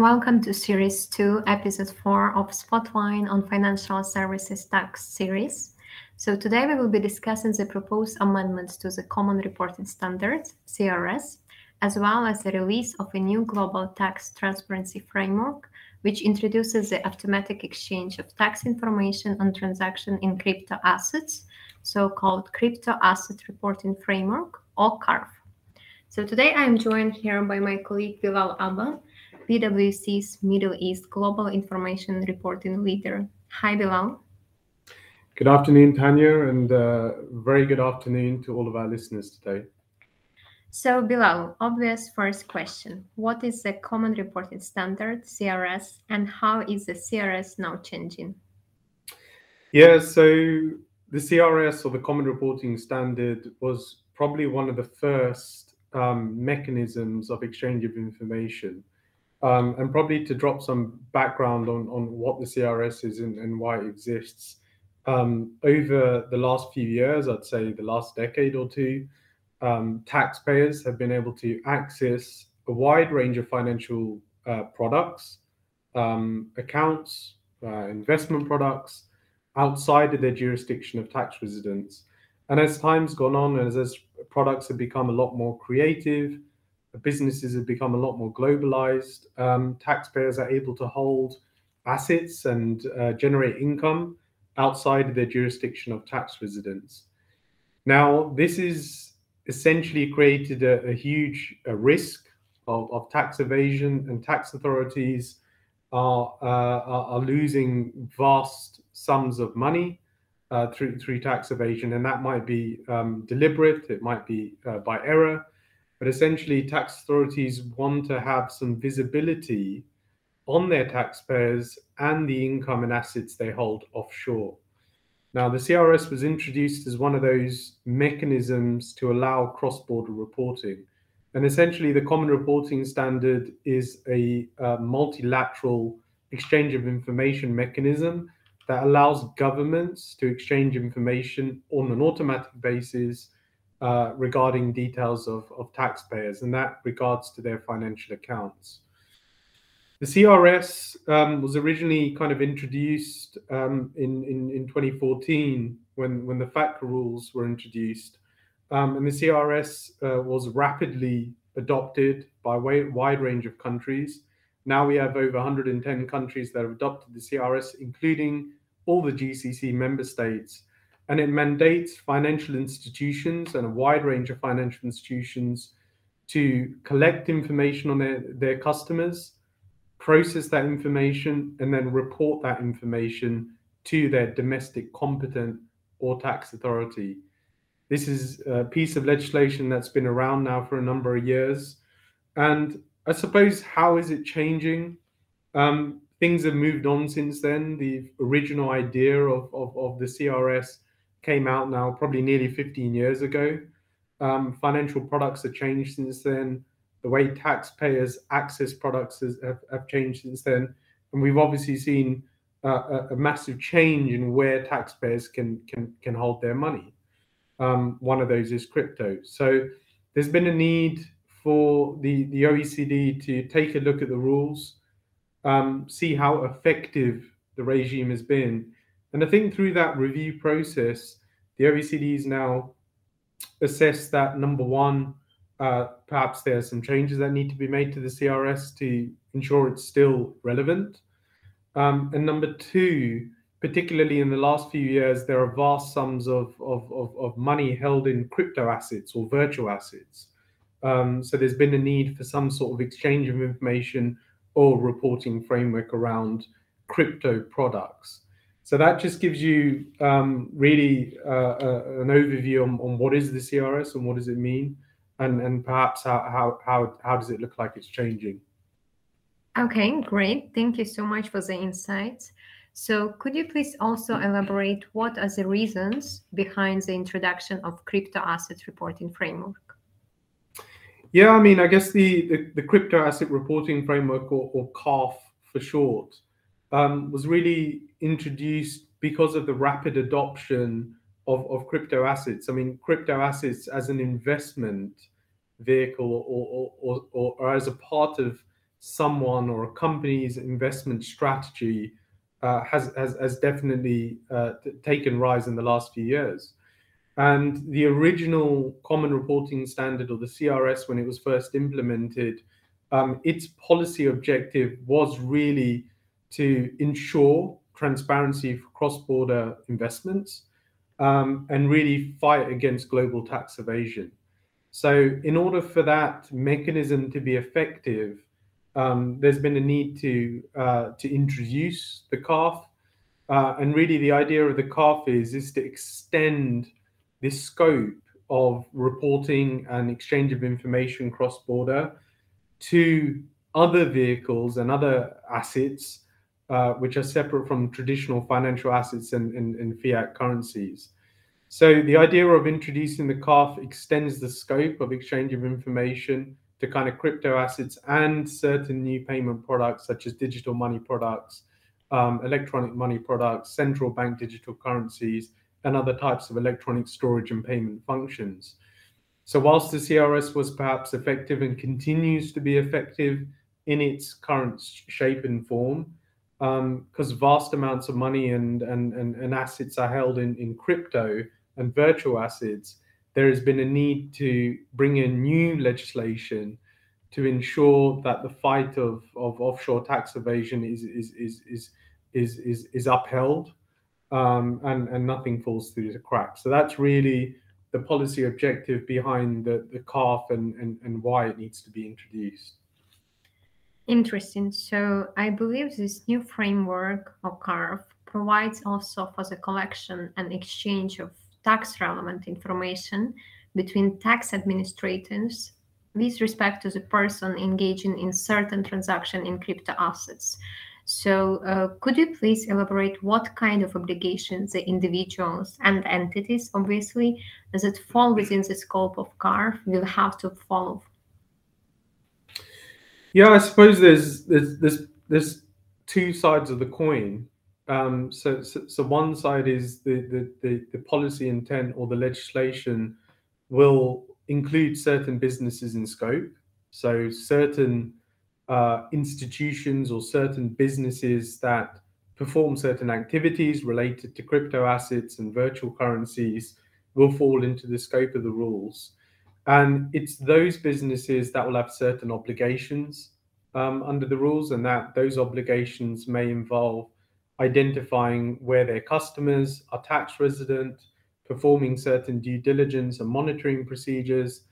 Welcome to Series 2, Episode 4 of Spotlight on Financial Services Tax Series. So today we will be discussing the proposed amendments to the Common Reporting Standards, CRS, as well as the release of a new global tax transparency framework, which introduces the automatic exchange of tax information on transaction in crypto assets, so-called Crypto Asset Reporting Framework, or CARF. So today I am joined here by my colleague Bilal Abba, PwC's Middle East Global Information Reporting Leader. Hi, Bilal. Good afternoon, Tanya, and uh, very good afternoon to all of our listeners today. So, Bilal, obvious first question. What is the Common Reporting Standard, CRS, and how is the CRS now changing? Yeah, so the CRS or the Common Reporting Standard was probably one of the first um, mechanisms of exchange of information um, and probably to drop some background on, on what the CRS is and, and why it exists. Um, over the last few years, I'd say the last decade or two, um, taxpayers have been able to access a wide range of financial uh, products, um, accounts, uh, investment products outside of their jurisdiction of tax residence. And as time's gone on, as, as products have become a lot more creative, businesses have become a lot more globalized. Um, taxpayers are able to hold assets and uh, generate income outside of their jurisdiction of tax residence. Now, this is essentially created a, a huge a risk of, of, tax evasion, and tax authorities are, uh, are, are losing vast sums of money uh, through through tax evasion, and that might be um, deliberate, it might be uh, by error, but essentially, tax authorities want to have some visibility on their taxpayers and the income and assets they hold offshore. Now, the CRS was introduced as one of those mechanisms to allow cross border reporting. And essentially, the Common Reporting Standard is a, a multilateral exchange of information mechanism that allows governments to exchange information on an automatic basis uh, regarding details of, of taxpayers, and that regards to their financial accounts. The CRS um, was originally kind of introduced um, in, in, in 2014 when, when the FATCA rules were introduced. Um, and the CRS uh, was rapidly adopted by a wide range of countries. Now we have over 110 countries that have adopted the CRS, including all the GCC member states and it mandates financial institutions and a wide range of financial institutions to collect information on their, their customers, process that information, and then report that information to their domestic competent or tax authority. This is a piece of legislation that's been around now for a number of years. And I suppose, how is it changing? Um, things have moved on since then. The original idea of, of, of the CRS came out now probably nearly 15 years ago. Um, financial products have changed since then. The way taxpayers access products has, have, have, changed since then. And we've obviously seen uh, a, a, massive change in where taxpayers can, can, can hold their money. Um, one of those is crypto. So there's been a need for the, the OECD to take a look at the rules, um, see how effective the regime has been, and I think through that review process, the OECD is now assessed that number one, uh, perhaps there are some changes that need to be made to the CRS to ensure it's still relevant. Um, and number two, particularly in the last few years, there are vast sums of, of, of, of money held in crypto assets or virtual assets. Um, so there's been a need for some sort of exchange of information or reporting framework around crypto products. So that just gives you um, really uh, uh, an overview on, on, what is the CRS and what does it mean, and and perhaps how how how how does it look like it's changing. Okay, great. Thank you so much for the insights. So could you please also elaborate what are the reasons behind the introduction of crypto asset reporting framework? Yeah, I mean, I guess the, the, the crypto asset reporting framework, or, or CARF for short, um, was really introduced because of the rapid adoption of, of crypto assets. I mean, crypto assets as an investment vehicle or, or, or, or, as a part of someone or a company's investment strategy uh, has, has, has definitely uh, taken rise in the last few years. And the original Common Reporting Standard, or the CRS, when it was first implemented, um, its policy objective was really to ensure transparency for cross-border investments um, and really fight against global tax evasion. So, in order for that mechanism to be effective, um, there's been a need to uh, to introduce the CARF, uh, and really the idea of the CARF is is to extend the scope of reporting and exchange of information cross border to other vehicles and other assets uh, which are separate from traditional financial assets and, and, and fiat currencies. So the idea of introducing the CARF extends the scope of exchange of information to kind of crypto assets and certain new payment products such as digital money products, um, electronic money products, central bank digital currencies, and other types of electronic storage and payment functions. So, whilst the CRS was perhaps effective and continues to be effective in its current shape and form, because um, vast amounts of money and, and, and, and assets are held in, in crypto and virtual assets, there has been a need to bring in new legislation to ensure that the fight of, of offshore tax evasion is is is is is is, is upheld um, and and nothing falls through the cracks. So that's really the policy objective behind the the CARF and, and and why it needs to be introduced. Interesting. So I believe this new framework of CARF provides also for the collection and exchange of tax relevant information between tax administrators with respect to the person engaging in certain transaction in crypto assets. So, uh, could you please elaborate what kind of obligations the individuals and entities, obviously, that fall within the scope of CARF will have to follow? Yeah, I suppose there's there's there's, there's two sides of the coin. Um, so, so, so, one side is the, the, the, the, policy intent or the legislation will include certain businesses in scope. So certain uh, institutions or certain businesses that perform certain activities related to crypto assets and virtual currencies will fall into the scope of the rules. And it's those businesses that will have certain obligations um, under the rules, and that those obligations may involve identifying where their customers are tax resident, performing certain due diligence and monitoring procedures,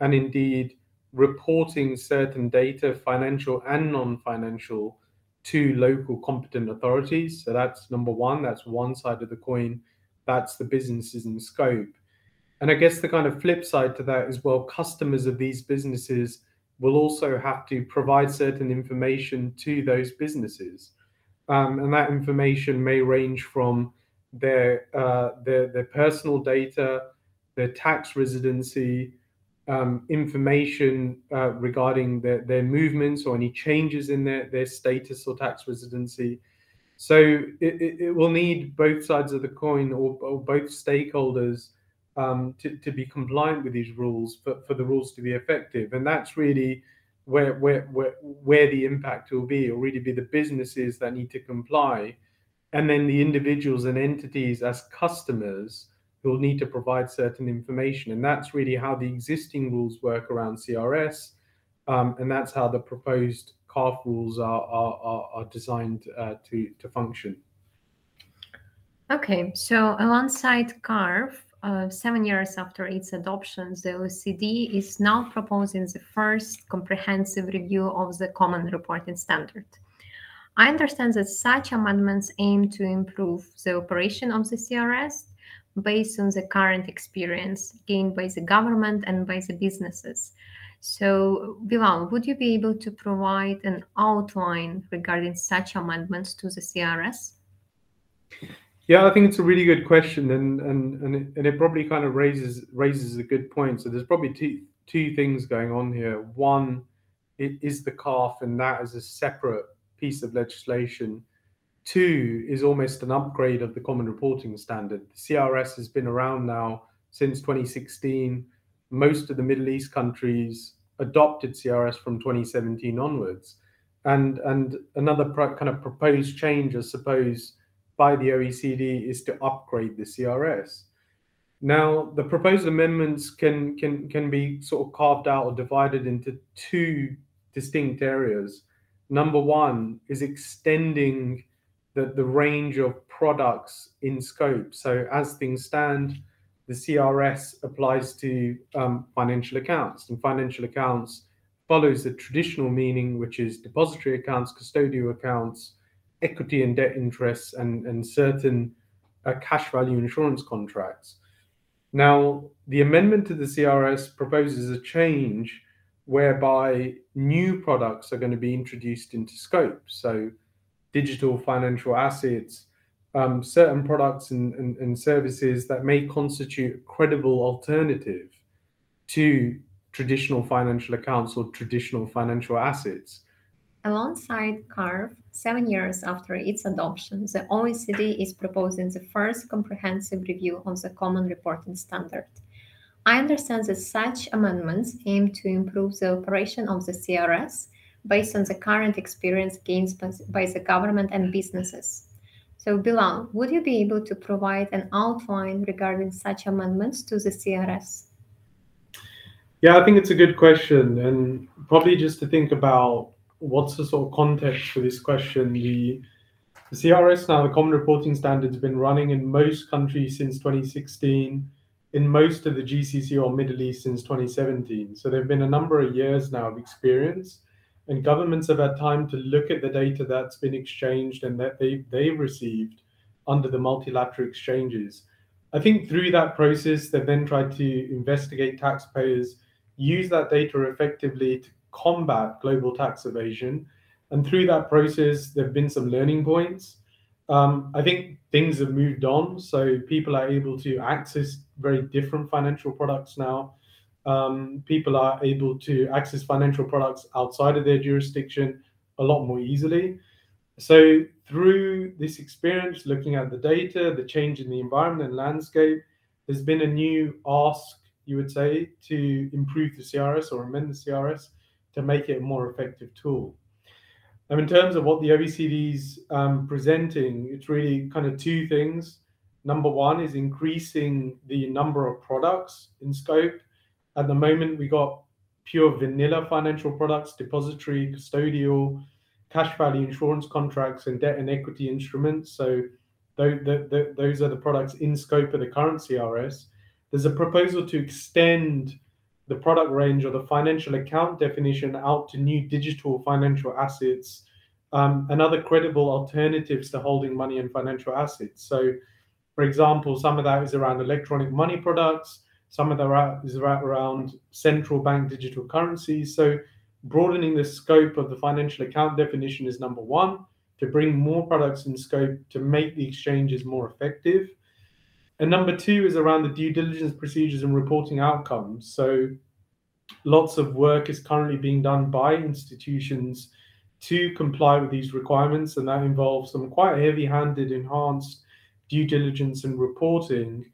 and indeed reporting certain data, financial and non financial, to local competent authorities. So that's number one, that's one side of the coin. That's the businesses in scope. And I guess the kind of flip side to that is well, customers of these businesses will also have to provide certain information to those businesses. Um, and that information may range from their, uh, their, their personal data, their tax residency, um, information uh, regarding their, their movements or any changes in their, their status or tax residency. So it, it, it will need both sides of the coin or, or both stakeholders um, to, to be compliant with these rules for, for the rules to be effective. And that's really where, where, where, where the impact will be, or really be the businesses that need to comply. And then the individuals and entities as customers who will need to provide certain information. And that's really how the existing rules work around CRS. Um, and that's how the proposed CARF rules are, are, are designed uh, to, to function. Okay, so alongside CARF, uh, seven years after its adoption, the OECD is now proposing the first comprehensive review of the Common Reporting Standard. I understand that such amendments aim to improve the operation of the CRS based on the current experience gained by the government and by the businesses. So, Bilal, would you be able to provide an outline regarding such amendments to the CRS? Yeah, I think it's a really good question, and and and it, and it probably kind of raises raises a good point. So there's probably two two things going on here. One, it is the CARF, and that is a separate piece of legislation Two is almost an upgrade of the Common Reporting Standard. The CRS has been around now since 2016. Most of the Middle East countries adopted CRS from 2017 onwards. and and another pro- kind of proposed change, I suppose, by the OECD is to upgrade the CRS. Now, the proposed amendments can can can be sort of carved out or divided into two distinct areas. Number one is extending the, the range of products in scope. So as things stand, the CRS applies to um, financial accounts, and financial accounts follows the traditional meaning, which is depository accounts, custodial accounts, equity and debt interests, and, and certain uh, cash value insurance contracts. Now, the amendment to the CRS proposes a change whereby new products are going to be introduced into scope. So, digital financial assets, um, certain products and, and, and, services that may constitute a credible alternative to traditional financial accounts or traditional financial assets. Alongside CARF, seven years after its adoption, the OECD is proposing the first comprehensive review of the Common Reporting Standard. I understand that such amendments aim to improve the operation of the CRS based on the current experience gained by the government and businesses. So, Bilal, would you be able to provide an outline regarding such amendments to the CRS? Yeah, I think it's a good question. And probably just to think about what's the sort of context for this question, the, the CRS now, the Common Reporting Standard, has been running in most countries since 2016, in most of the GCC or Middle East since 2017. So there have been a number of years now of experience and governments have had time to look at the data that's been exchanged and that they they've received under the multilateral exchanges. I think through that process, they've then tried to investigate taxpayers, use that data effectively to combat global tax evasion. And through that process, there have been some learning points. Um, I think things have moved on. So people are able to access very different financial products now um, people are able to access financial products outside of their jurisdiction a lot more easily. So, through this experience, looking at the data, the change in the environment and landscape, there's been a new ask, you would say, to improve the CRS or amend the CRS to make it a more effective tool. Now, in terms of what the OECD's um, presenting, it's really kind of two things. Number one is increasing the number of products in scope at the moment, we got pure vanilla financial products, depository, custodial, cash value insurance contracts, and debt and equity instruments. So th- th- th- those are the products in scope of the current CRS. There's a proposal to extend the product range or the financial account definition out to new digital financial assets um, and other credible alternatives to holding money and financial assets. So, for example, some of that is around electronic money products, some of that is around central bank digital currencies. So broadening the scope of the financial account definition is number one, to bring more products in scope to make the exchanges more effective. And number two is around the due diligence procedures and reporting outcomes. So lots of work is currently being done by institutions to comply with these requirements, and that involves some quite heavy handed enhanced due diligence and reporting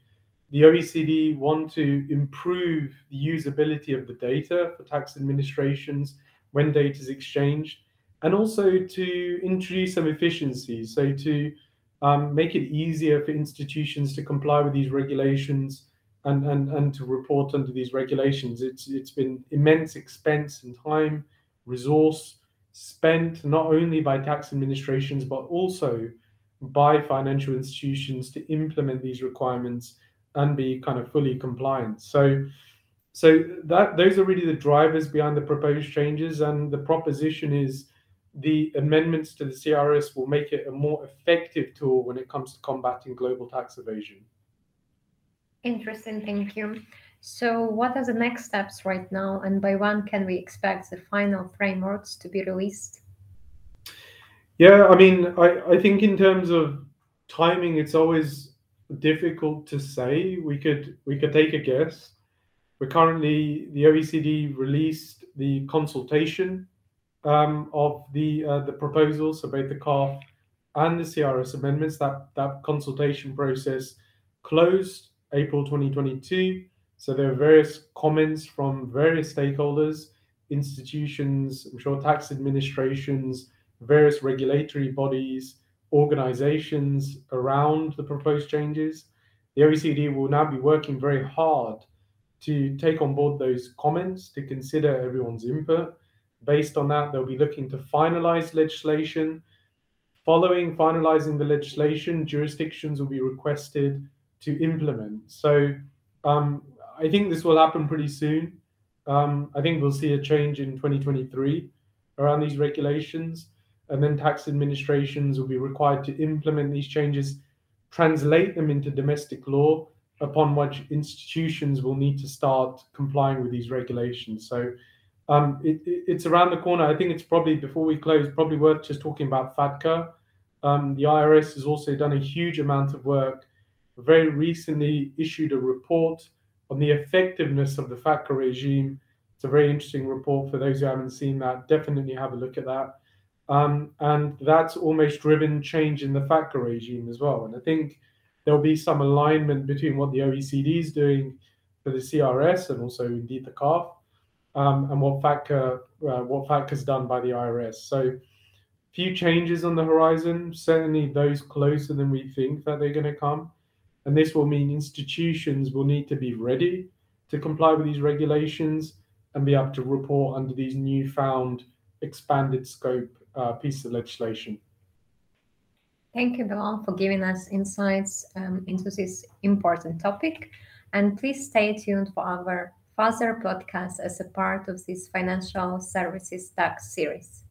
the OECD want to improve the usability of the data for tax administrations when data is exchanged, and also to introduce some efficiencies. So to um, make it easier for institutions to comply with these regulations and, and, and to report under these regulations. It's it's been immense expense and time, resource spent not only by tax administrations but also by financial institutions to implement these requirements and be kind of fully compliant. So so that those are really the drivers behind the proposed changes and the proposition is the amendments to the CRS will make it a more effective tool when it comes to combating global tax evasion. Interesting, thank you. So, what are the next steps right now, and by when can we expect the final frameworks to be released? Yeah, I mean, I, I think in terms of timing, it's always difficult to say. We could we could take a guess. We're currently the OECD released the consultation um, of the uh, the proposals, so both the CARF and the CRS amendments. That that consultation process closed April 2022. So there are various comments from various stakeholders institutions, I'm sure tax administrations, various regulatory bodies, organizations around the proposed changes. The OECD will now be working very hard to take on board those comments, to consider everyone's input. Based on that, they'll be looking to finalize legislation. Following finalizing the legislation, jurisdictions will be requested to implement. So um, I think this will happen pretty soon. Um, I think we'll see a change in 2023 around these regulations, and then tax administrations will be required to implement these changes, translate them into domestic law, upon which institutions will need to start complying with these regulations. So um, it, it, it's around the corner. I think it's probably before we close, probably worth just talking about FATCA. Um, the IRS has also done a huge amount of work. Very recently issued a report on the effectiveness of the FATCA regime. It's a very interesting report for those who haven't seen that. Definitely have a look at that. Um, and that's almost driven change in the FATCA regime as well. And I think there'll be some alignment between what the OECD is doing for the CRS and also indeed the CARF um, and what FATCA uh, what FATCA's done by the IRS. So few changes on the horizon, certainly those closer than we think that they're going to come. And this will mean institutions will need to be ready to comply with these regulations and be able to report under these newfound expanded scope uh, pieces of legislation. Thank you, Bilal, for giving us insights um, into this important topic. And please stay tuned for our further podcast as a part of this financial services tax series.